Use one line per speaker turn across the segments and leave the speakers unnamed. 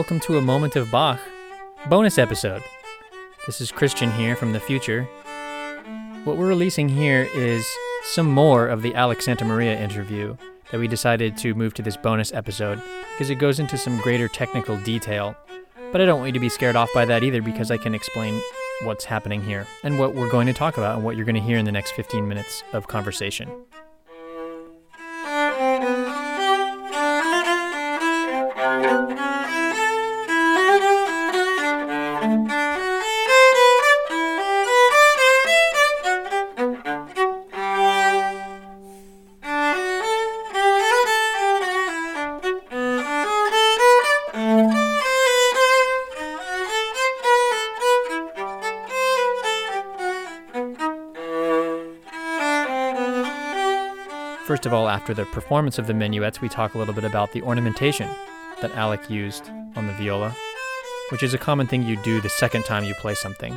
Welcome to a Moment of Bach bonus episode. This is Christian here from the future. What we're releasing here is some more of the Alec Santamaria interview that we decided to move to this bonus episode because it goes into some greater technical detail. But I don't want you to be scared off by that either because I can explain what's happening here and what we're going to talk about and what you're going to hear in the next 15 minutes of conversation. First of all, after the performance of the minuets, we talk a little bit about the ornamentation that Alec used on the viola, which is a common thing you do the second time you play something.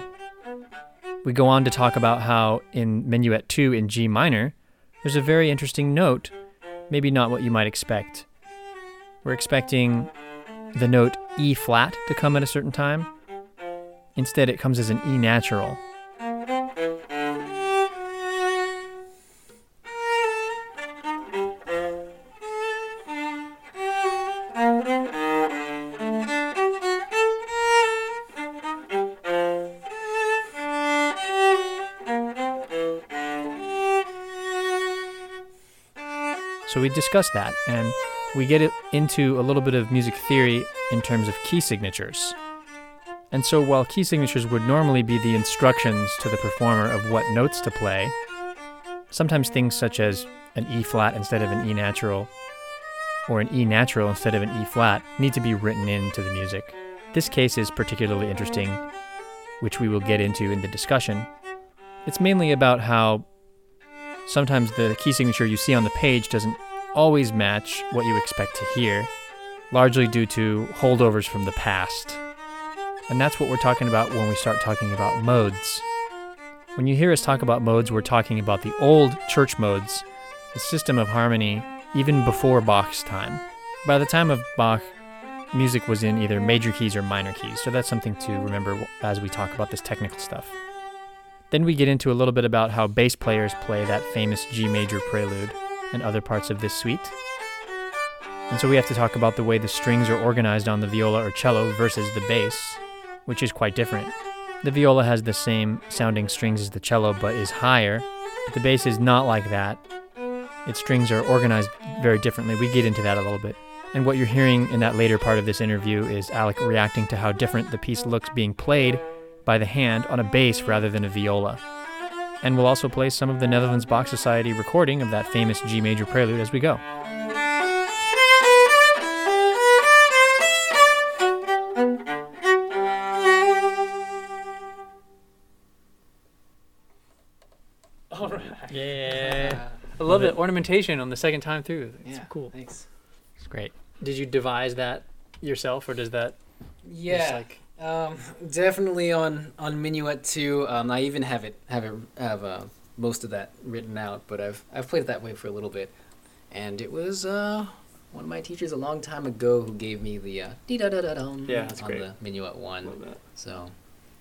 We go on to talk about how in Minuet 2 in G minor, there's a very interesting note, maybe not what you might expect. We're expecting the note E flat to come at a certain time. Instead, it comes as an E natural. We discuss that and we get into a little bit of music theory in terms of key signatures. And so while key signatures would normally be the instructions to the performer of what notes to play, sometimes things such as an E flat instead of an E natural or an E natural instead of an E flat need to be written into the music. This case is particularly interesting, which we will get into in the discussion. It's mainly about how sometimes the key signature you see on the page doesn't always match what you expect to hear, largely due to holdovers from the past. And that's what we're talking about when we start talking about modes. When you hear us talk about modes, we're talking about the old church modes, the system of harmony, even before Bach's time. By the time of Bach, music was in either major keys or minor keys, so that's something to remember as we talk about this technical stuff. Then we get into a little bit about how bass players play that famous G major prelude and other parts of this suite. And so we have to talk about the way the strings are organized on the viola or cello versus the bass, which is quite different. The viola has the same sounding strings as the cello but is higher, but the bass is not like that. Its strings are organized very differently. We get into that a little bit. And what you're hearing in that later part of this interview is Alec reacting to how different the piece looks being played by the hand on a bass rather than a viola. And we'll also play some of the Netherlands Bach Society recording of that famous G major prelude as we go. All right. Yeah. I love it. Ornamentation on the second time through. It's
yeah,
cool.
Thanks.
It's great. Did you devise that yourself or does that just
Yeah.
like
Um, definitely on on Minuet two. Um, I even have it have it have uh, most of that written out, but I've I've played it that way for a little bit, and it was uh one of my teachers a long time ago who gave me the uh, dee da da da dum
Yeah,
on
great.
the Minuet one. So,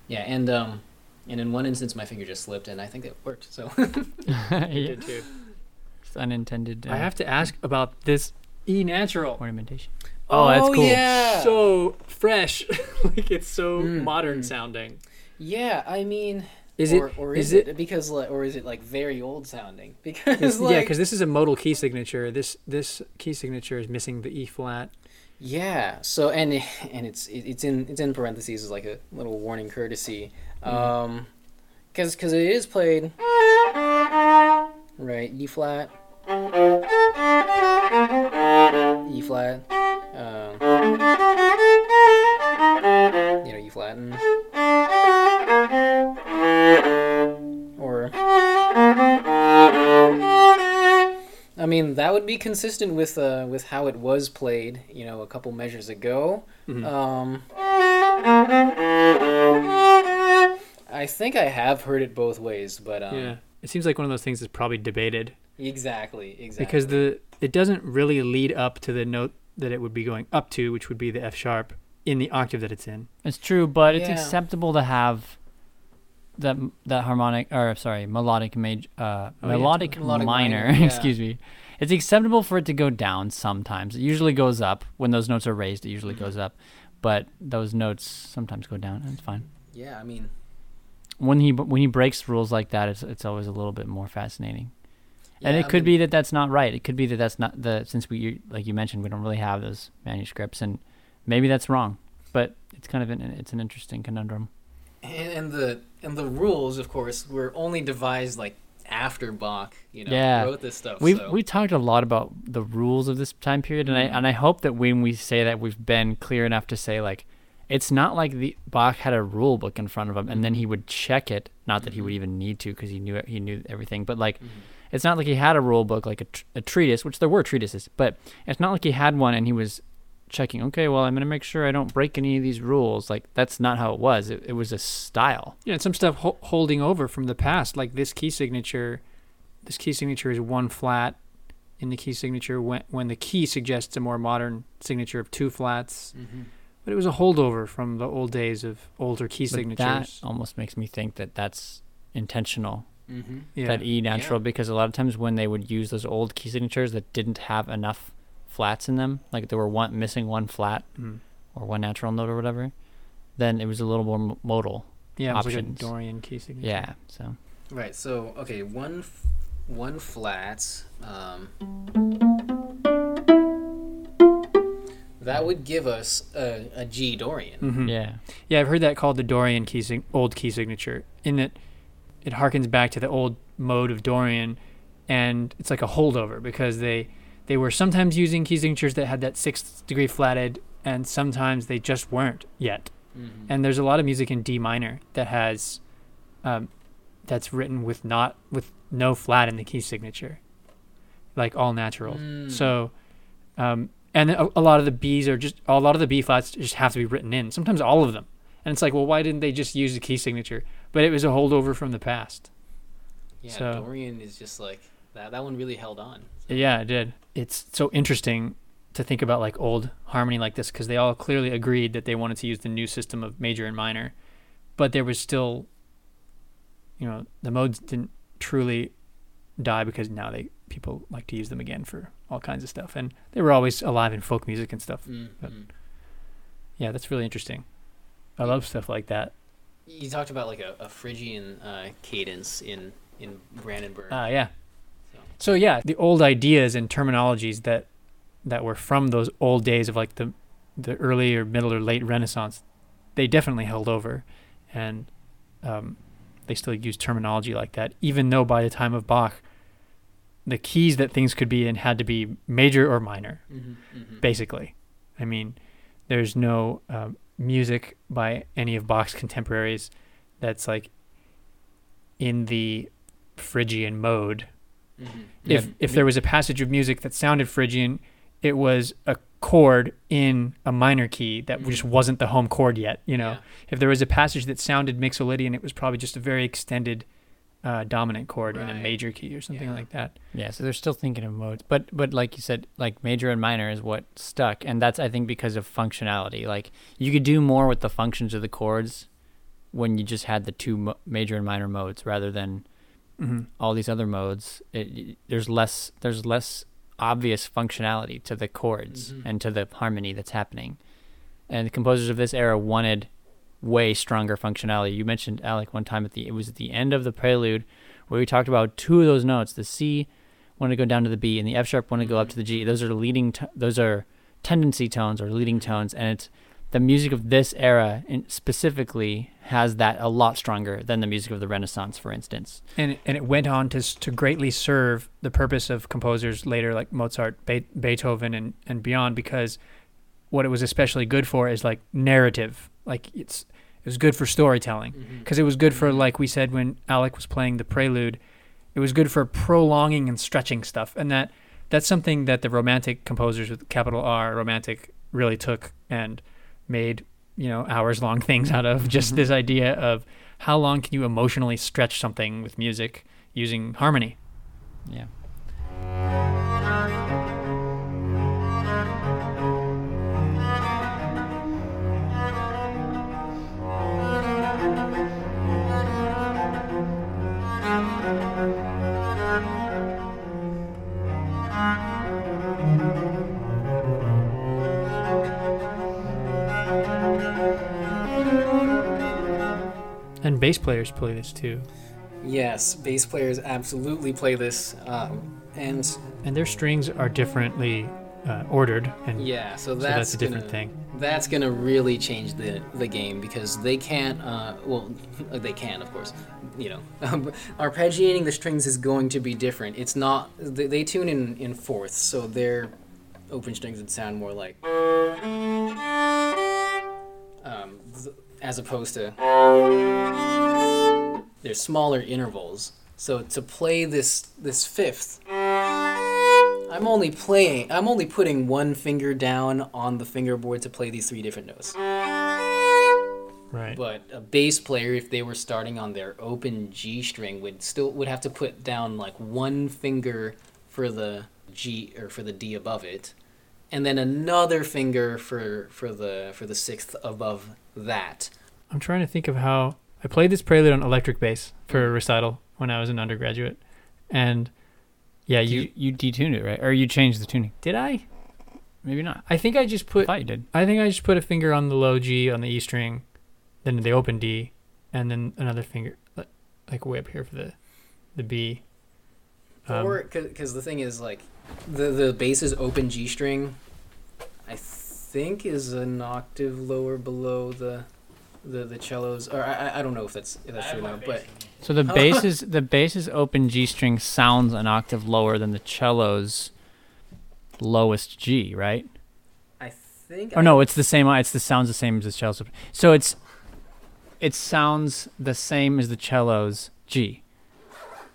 yeah, and um, and in one instance my finger just slipped, and I think it worked. So
yeah.
did too.
It's unintended.
I have to ask about this E natural.
ornamentation.
Oh, that's
Oh,
cool.
yeah.
So fresh. like it's so
Mm,
modern
mm.
sounding.
yeah, I mean.
Is
or,
it
or
is
is,
it-
it, because like or is it like very old sounding because
This-
like,
yeah, because this is a modal key signature. This this key signature is missing the E flat.
Yeah. So and and it's it's in it's in parentheses as like a little warning courtesy, um, because because it is played right E flat, E flat, you know E flat and or. I mean, that would be consistent with uh, with how it was played, you know, a couple measures ago.
Mhm.
Um, I think I have heard it both ways, but um,
yeah, it seems like one of those things that's probably debated
exactly, exactly.
because the it doesn't really lead up to the note that it would be going up to, which would be the F sharp.
in the octave that it's in.
It's true, but it's
Yeah.
acceptable to have that that harmonic or sorry melodic major uh,
Oh, yeah.
melodic,
Melodic
minor.
minor, yeah.
excuse me. It's acceptable for it to go down sometimes. It usually goes up when those notes are raised. It usually
Mm-hmm.
goes up, but those notes sometimes go down. and It's fine.
Yeah, I mean,
When he when he breaks rules like that, it's it's always a little bit more fascinating. And
yeah,
it
I
could
mean,
be that that's not right. It could be that that's not the since we you- like you mentioned we don't really have those manuscripts and maybe that's wrong. But it's kind of an it's an interesting conundrum.
And, the and the rules, of course, were only devised like after Bach, you know,
Yeah.
wrote this stuff.
We've
so.
we talked a lot about the rules of this time period, and I
Mhm.
and I hope that when we say that we've been clear enough to say like, it's not like the Bach had a rule book in front of him, and then he would check it. Not that he would
Mhm.
even need to, because he knew it, he knew everything. But like,
Mhm.
It's not like he had a rule book like a, tr- a treatise, which there were treatises, but it's not like he had one and he was checking. Okay, well, I'm gonna make sure I don't break any of these rules. Like that's not how it was. It, it was a style.
Yeah, and some stuff ho- holding over from the past, like this key signature. This key signature is one flat in the key signature when when the key suggests a more modern signature of two flats.
Mhm.
But it was a holdover from the old days of older key
But that
signatures.
almost makes me think that that's intentional
Mhm.
yeah.
that E natural because a lot of times when they would use those old key signatures that didn't have enough flats in them, like there were one missing one flat
Mm.
or one natural note or whatever, then it was a little more m- modal.
Yeah, it was like a. Dorian key signature.
Yeah. So
Right. So okay, one f- one flat. Um, that would give us a, a G Dorian.
Mhm.
yeah,
Yeah, I've heard that called the Dorian key sig- old key signature, in that it harkens back to the old mode of Dorian, and it's like a holdover because they they were sometimes using key signatures that had that sixth degree flatted, and sometimes they just weren't yet.
Mhm.
And there's a lot of music in D minor that has, um, that's written with not with no flat in the key signature, like all natural.
Mm.
So, um, and a, a lot of the B's are just a lot of the B flats just have to be written in. Sometimes all of them, and it's like, well, why didn't they just use the key signature? But it was a holdover from the past.
yeah,
so-
Dorian is just like that. That one really held on.
Yeah, it did. It's so interesting to think about like old harmony like this because they all clearly agreed that they wanted to use the new system of major and minor, but there was still, you know, the modes didn't truly die because now they people like to use them again for all kinds of stuff, and they were always alive in folk music and stuff.
Mm,
But-. Yeah, that's really interesting. I love stuff like that.
You talked about like a, a Phrygian uh, cadence in in Brandenburg.
Ah, yeah.
So.
So yeah, the old ideas and terminologies that that were from those old days of like the the early or middle or late Renaissance, they definitely held over, and um, they still use terminology like that. Even though by the time of Bach, the keys that things could be in had to be major or minor,
Mhm, mhm.
basically. I mean, there's no um, music by any of Bach's contemporaries that's like in the Phrygian mode
Mhm.
if
Yeah,
if there was a passage of music that sounded Phrygian, it was a chord in a minor key that just
Mhm.
wasn't the home chord yet. You know,
Yeah.
if there was a passage that sounded Mixolydian, it was probably just a very extended uh, dominant chord in a major key or something
Yeah.
like that.
yeah. So they're still thinking of modes, but but like you said, like major and minor is what stuck, and that's I think because of functionality. Like you could do more with the functions of the chords when you just had the two mo- major and minor modes rather than
Mm-hmm.
all these other modes, it, it- there's less there's less obvious functionality to the chords
Mhm.
and to the harmony that's happening. And the composers of this era wanted way stronger functionality. You mentioned Alec one time at the it was at the end of the prelude where we talked about two of those notes. The C wanted to go down to the B and the F sharp wanted to go up to the G. Those are leading to, those are tendency tones or leading tones and it's the music of this era specifically has that a lot stronger than the music of the Renaissance, for instance.
And and it went on to to greatly serve the purpose of composers later like Mozart, Be- Beethoven, and and beyond because what it was especially good for is like narrative. Like it's it was good for storytelling.
Mm-hmm.
Because it was good for mm-hmm. like we said when Alec was playing the prelude, it was good for prolonging and stretching stuff, and that that's something that the romantic composers with capital R romantic really took and made you know hours long things out of mm-hmm. just this idea of how long can you emotionally stretch something with music using harmony.
Yeah.
Bass players play this too.
Yes, bass players absolutely play this, um, and
And their strings are differently uh, ordered. And
yeah, so
so
that's,
that's a different
gonna,
thing.
That's gonna really change the the game because they can't. Uh, well, they can, of course. You know, arpeggiating the strings is going to be different. It's not. They, they tune in in fourths, so their open strings would sound more like. Um, th- as opposed to. They're smaller intervals. So to play this this fifth, I'm only playing. I'm only putting one finger down on the fingerboard to play these three different notes.
Right.
But a bass player, if they were starting on their open G string, would still would have to put down like one finger for the G or for the D above it, and then another finger for for the for the sixth above that.
I'm trying to think of how I played this prelude on electric bass for a recital when I was an undergraduate, and yeah, you.
You you detuned it, right? Or you changed the tuning? Did I? Maybe not.
I think I just
I
put.
thought you did.
I think I just put a finger on the low G on the E string, then the open D, and then another finger, li- like way up here for the, the B. Um,
or because the thing is like, the the bass's open G string, I think is an octave lower below the. The, the cellos, or I, I- I don't know if that's if that's true or not, but
So the bass is the bass's open G string sounds an octave lower than the cello's lowest G, right?
I think.
Or
I-
no, it's the same. It's the sounds the same as the cello's. So it's it sounds the same as the cello's G.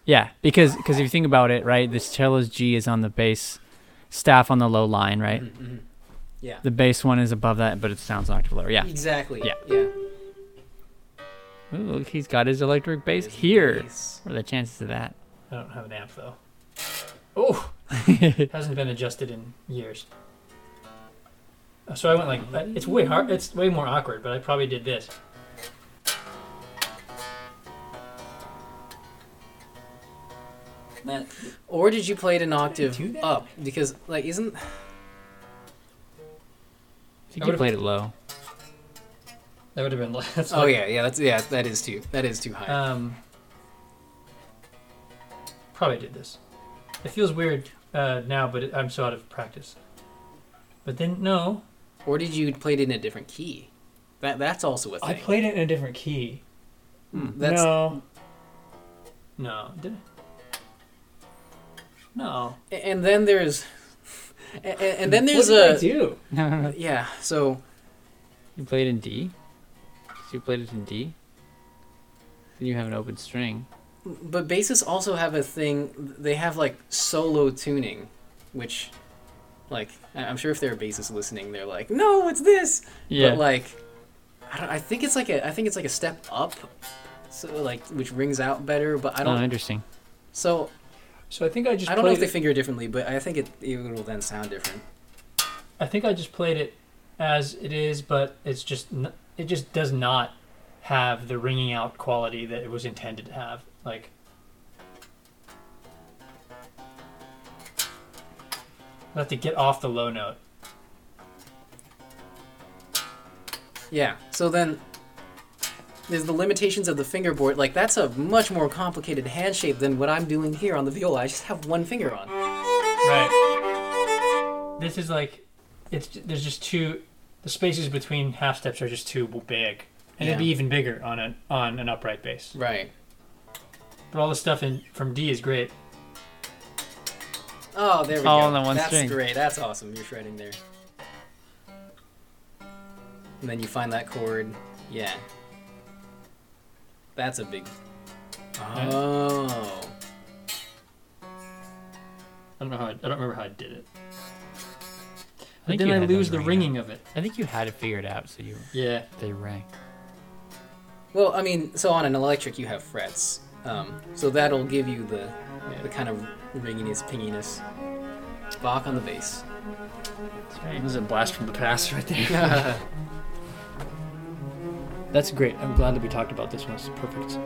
Yeah, because because if you think about it, right, this cello's G is on the bass staff on the low line, right?
Mhm, mhm. Yeah.
The bass one is above that, but it sounds an octave lower. Yeah.
Exactly.
Yeah.
Yeah.
Ooh, look, he's got his electric bass here.
Bass.
What are the chances of that?
I don't have an amp though. Oh, hasn't been adjusted in years. Uh, So I went like it's way hard. It's way more awkward, but I probably did this. Man,
Or did you play it an octave up? Because like isn't
I think
I
you
would've-
played it low.
that would have been. less.
Oh yeah, yeah, that's yeah, that is too that is too high.
Um, probably did this. It feels weird uh, now, but it, I'm so out of practice. But then no,
or did you play it in a different key? That that's also a thing.
I played it in a different key.
Hmm, that's
no. No. Did I? No.
and then there's and, and then there's a
what did I
a
do?
yeah, so
You played in D? So you played it in D? Then you have an open string.
but bassists also have a thing they have like solo tuning, which like I- I'm sure if there are bassists listening, they're like, "No, it's this."
Yeah.
But like, I don't. I think it's like a. I think it's like a step up, so like which rings out better. But I
oh,
don't.
Oh, interesting.
so
So I think I just
I don't know if they figure it differently, but I think it it will then sound different.
I think I just played it as it is, but it's just n- it just does not have the ringing out quality that it was intended to have. Like I have to get off the low note.
Yeah. So then. There's the limitations of the fingerboard. Like that's a much more complicated hand shape than what I'm doing here on the viola. I just have one finger on.
Right. This is like, it's there's just two, the spaces between half steps are just too big, and it'd be even bigger on an on an upright bass.
Right.
But all the stuff in from D is great.
Oh, there we
All
go.
on the one
That's
string.
great. That's awesome. You're shredding there. And then you find that chord. Yeah. That's a big. Oh.
I don't know how I, I don't remember how I did it.
I
But
think
then
you
I
had
lose the
ringing
ringing of it.
I think you had it figured out, so you
Yeah.
they rang.
Well, I mean, so on an electric you have frets. Um, so that'll give you the the kind of ringiness, pinginess. Bach on the bass.
That's right. It was a blast from the past right there. That's great. I'm glad that we talked about this one. It's perfect.